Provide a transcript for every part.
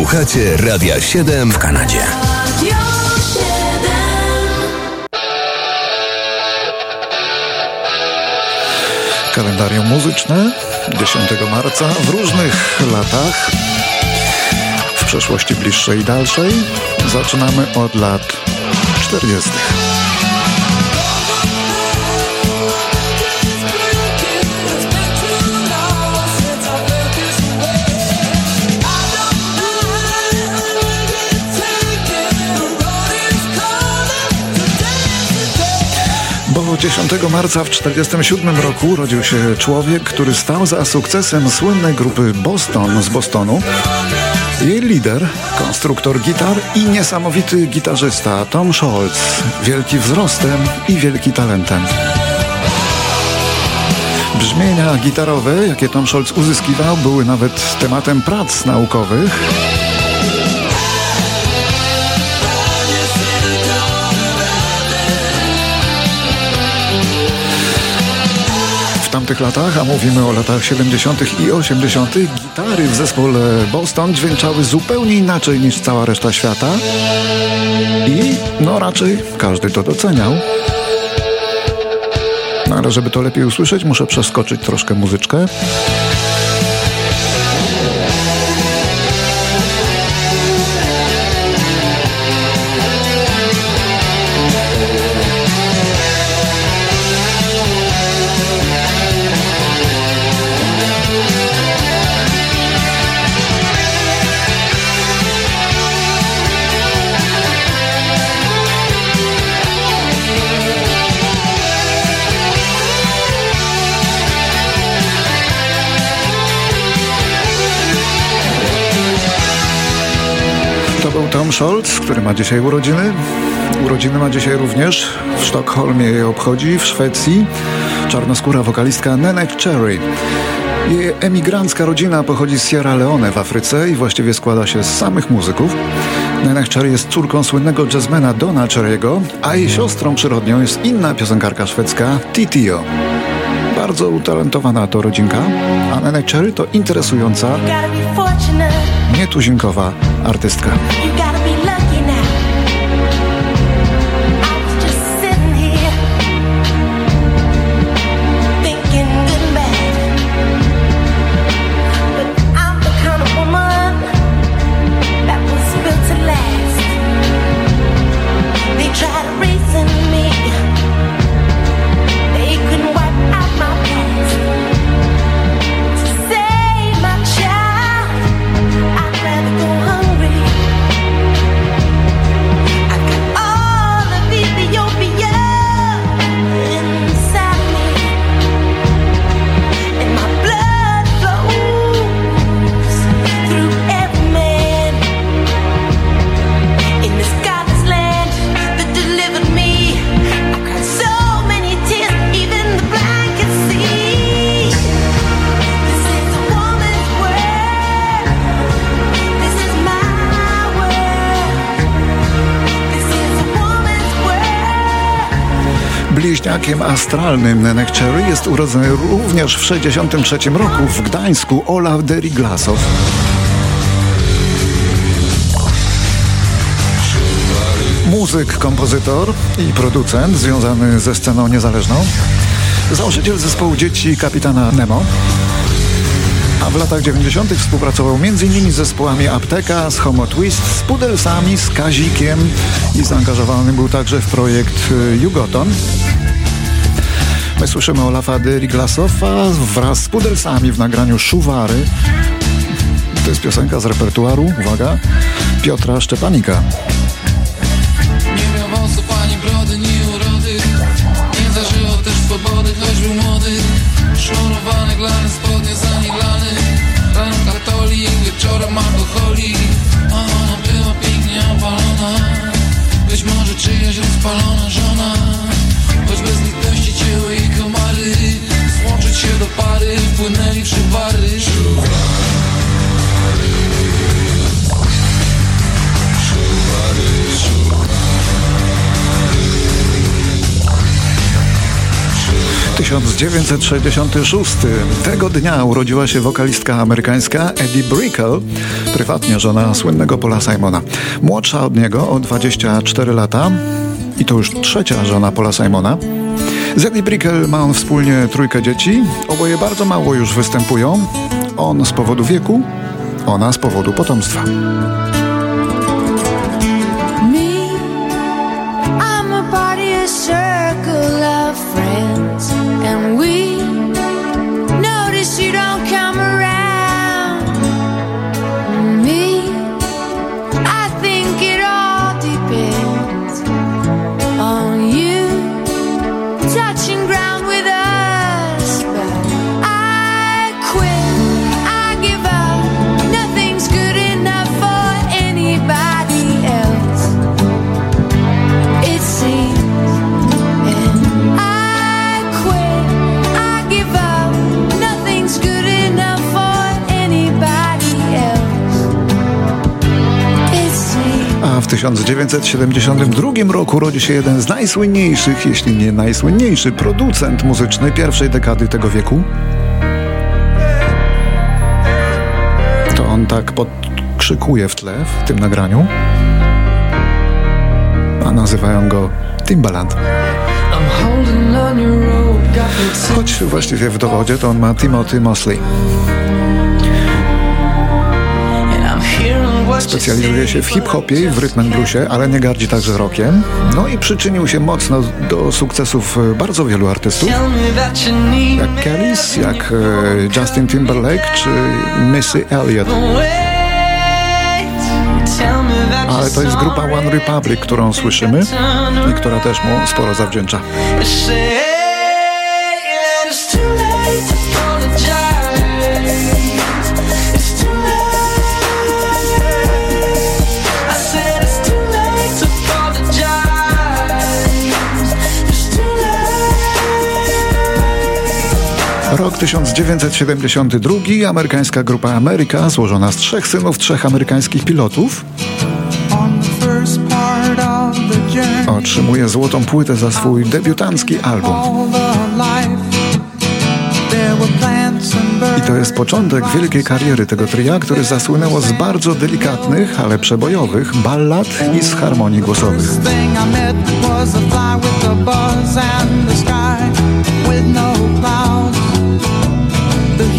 Słuchacie Radia 7 w Kanadzie. Kalendarium muzyczne 10 marca w różnych latach, w przeszłości bliższej i dalszej. Zaczynamy od lat 40. 10 marca w 1947 roku urodził się człowiek, który stał za sukcesem słynnej grupy Boston z Bostonu. Jej lider, konstruktor gitar i niesamowity gitarzysta Tom Scholz, wielki wzrostem i wielki talentem. Brzmienia gitarowe, jakie Tom Scholz uzyskiwał, były nawet tematem prac naukowych. Tamtych latach, a mówimy o latach 70. i 80., gitary w zespole Boston dźwięczały zupełnie inaczej niż cała reszta świata. I no raczej każdy to doceniał. No ale żeby to lepiej usłyszeć, muszę przeskoczyć troszkę muzyczkę. Scholz, który ma dzisiaj urodziny. Urodziny ma dzisiaj również w Sztokholmie je obchodzi, w Szwecji. Czarnoskóra wokalistka Nenek Cherry. Jej emigrancka rodzina pochodzi z Sierra Leone w Afryce i właściwie składa się z samych muzyków. Nenek Cherry jest córką słynnego jazzmana Dona Cherry'ego, a jej siostrą przyrodnią jest inna piosenkarka szwedzka Titio. Bardzo utalentowana to rodzinka, a Nenek Cherry to interesująca, nietuzinkowa artystka. Bliźniakiem astralnym Nenek Cherry jest urodzony również w 1963 roku w Gdańsku Olaf Deriglasow. Muzyk, kompozytor i producent związany ze sceną niezależną. Założyciel zespołu dzieci kapitana Nemo. A w latach 90. współpracował m.in. z zespołami Apteka, z Homo Twist, z Pudelsami, z Kazikiem i zaangażowany był także w projekt y, Jugoton. My słyszymy Olafa de Riglasowa wraz z Pudelsami w nagraniu Szuwary. To jest piosenka z repertuaru, uwaga, Piotra Szczepanika. Nie miał wąsów ani brody, urody Nie zażyło też swobody, wieczorem alkoholik A ona była pięknie opalona. Być może czyjaś rozpalona żona. Choć bez litości cięły jej komary. Złączyć się do pary, płynęli przy bary 1966. Tego dnia urodziła się wokalistka amerykańska Eddie Brickell, prywatnie żona słynnego Paula Simona. Młodsza od niego o 24 lata i to już trzecia żona Paula Simona. Z Eddie Brickell ma on wspólnie trójkę dzieci. Oboje bardzo mało już występują. On z powodu wieku, ona z powodu potomstwa. Me, I'm a of your circle of friends, and we 1972 roku rodzi się jeden z najsłynniejszych, jeśli nie najsłynniejszy producent muzyczny pierwszej dekady tego wieku. To on tak podkrzykuje w tle w tym nagraniu. A nazywają go Timbaland. Choć właściwie w dowodzie to on ma Timothy Mosley. Specjalizuje się w hip-hopie i w rytm and bluesie, ale nie gardzi także rockiem. No i przyczynił się mocno do sukcesów e, bardzo wielu artystów. Jak. Kellys, jak e, Justin Timberlake czy Missy Elliott. Ale to jest grupa One Republic, którą słyszymy i która też mu sporo zawdzięcza. 1972, amerykańska grupa Ameryka, złożona z trzech synów, trzech amerykańskich pilotów, otrzymuje złotą płytę za swój debiutancki album. I to jest początek wielkiej kariery tego tria, które zasłynęło z bardzo delikatnych, ale przebojowych ballad i z harmonii głosowych.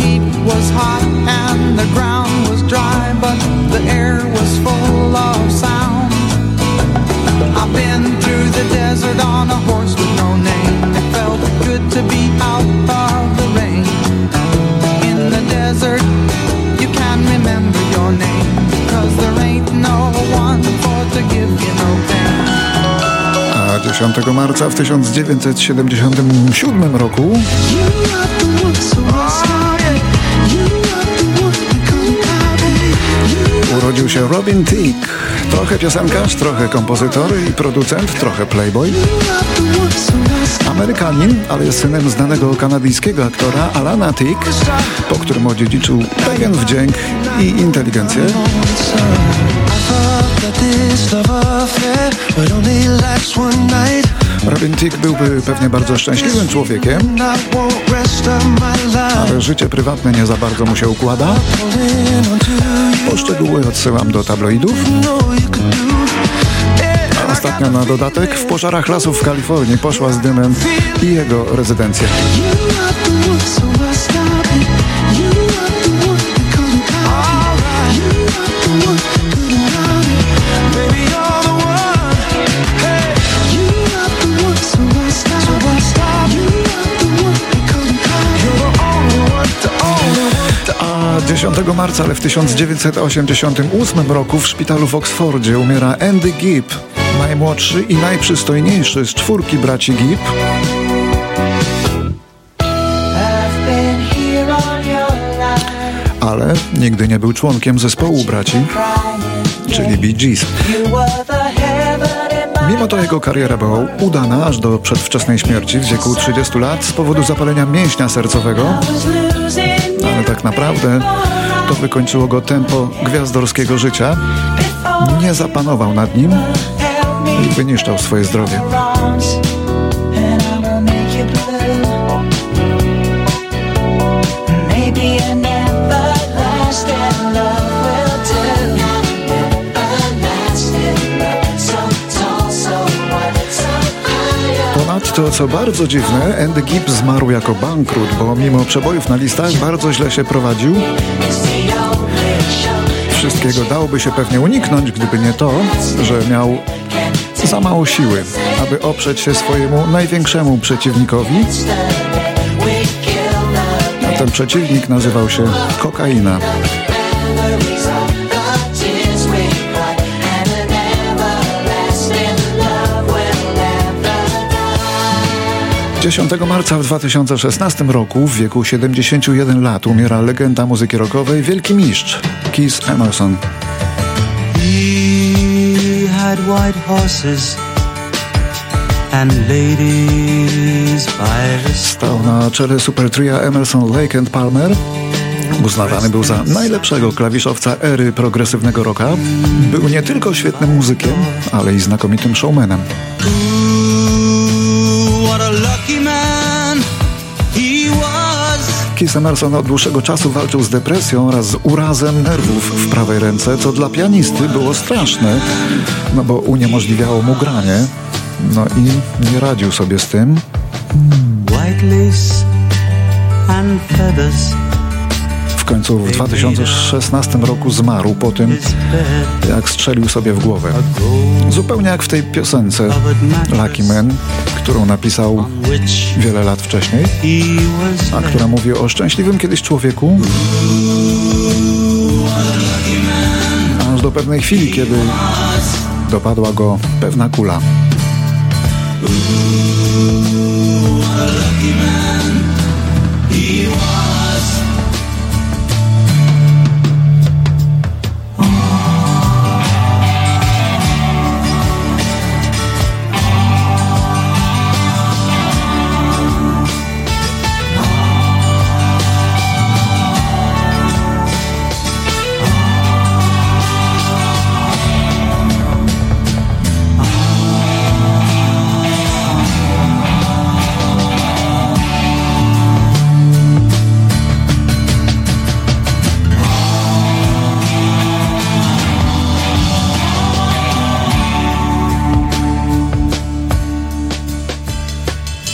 Heat was hot and the ground was dry, but the air was full of sound. I've been through the desert on a horse with no name. It felt good to be out of the rain. In the desert, you can remember your name, cause there ain't no one for to give you no pain. A 10 marca w 1977 roku urodził się Robin Thicke. Trochę piosenkarz, trochę kompozytor i producent, trochę playboy. Amerykanin, ale jest synem znanego kanadyjskiego aktora Alana Thicke, po którym odziedziczył pewien wdzięk i inteligencję. Robin Thicke byłby pewnie bardzo szczęśliwym człowiekiem, ale życie prywatne nie za bardzo mu się układa. Po szczegóły odsyłam do tabloidów. A ostatnio na dodatek w pożarach lasów w Kalifornii poszła z dymem i jego rezydencja. 10 marca, ale w 1988 roku w szpitalu w Oksfordzie umiera Andy Gibb, najmłodszy i najprzystojniejszy z czwórki braci Gibb. Ale nigdy nie był członkiem zespołu braci, czyli Bee Gees. Mimo to jego kariera była udana aż do przedwczesnej śmierci w wieku 30 lat z powodu zapalenia mięśnia sercowego, tak naprawdę to wykończyło go tempo gwiazdorskiego życia, nie zapanował nad nim i wyniszczał swoje zdrowie. To, co bardzo dziwne, Andy Gibb zmarł jako bankrut, bo mimo przebojów na listach bardzo źle się prowadził. Wszystkiego dałoby się pewnie uniknąć, gdyby nie to, że miał za mało siły, aby oprzeć się swojemu największemu przeciwnikowi. A ten przeciwnik nazywał się kokaina. 10 marca w 2016 roku w wieku 71 lat umiera legenda muzyki rockowej Wielki Mistrz Keith Emerson. He had white horses and ladies by the Stał na czele super tria Emerson, Lake and Palmer. Uznawany był za najlepszego klawiszowca ery progresywnego rocka. Był nie tylko świetnym muzykiem, ale i znakomitym showmanem. Keith Emerson od dłuższego czasu walczył z depresją oraz z urazem nerwów w prawej ręce, co dla pianisty było straszne, no bo uniemożliwiało mu granie. No i nie radził sobie z tym. W końcu w 2016 roku zmarł po tym, jak strzelił sobie w głowę. Zupełnie jak w tej piosence Lucky Man, którą napisał wiele lat wcześniej, a która mówi o szczęśliwym kiedyś człowieku, aż do pewnej chwili, kiedy dopadła go pewna kula.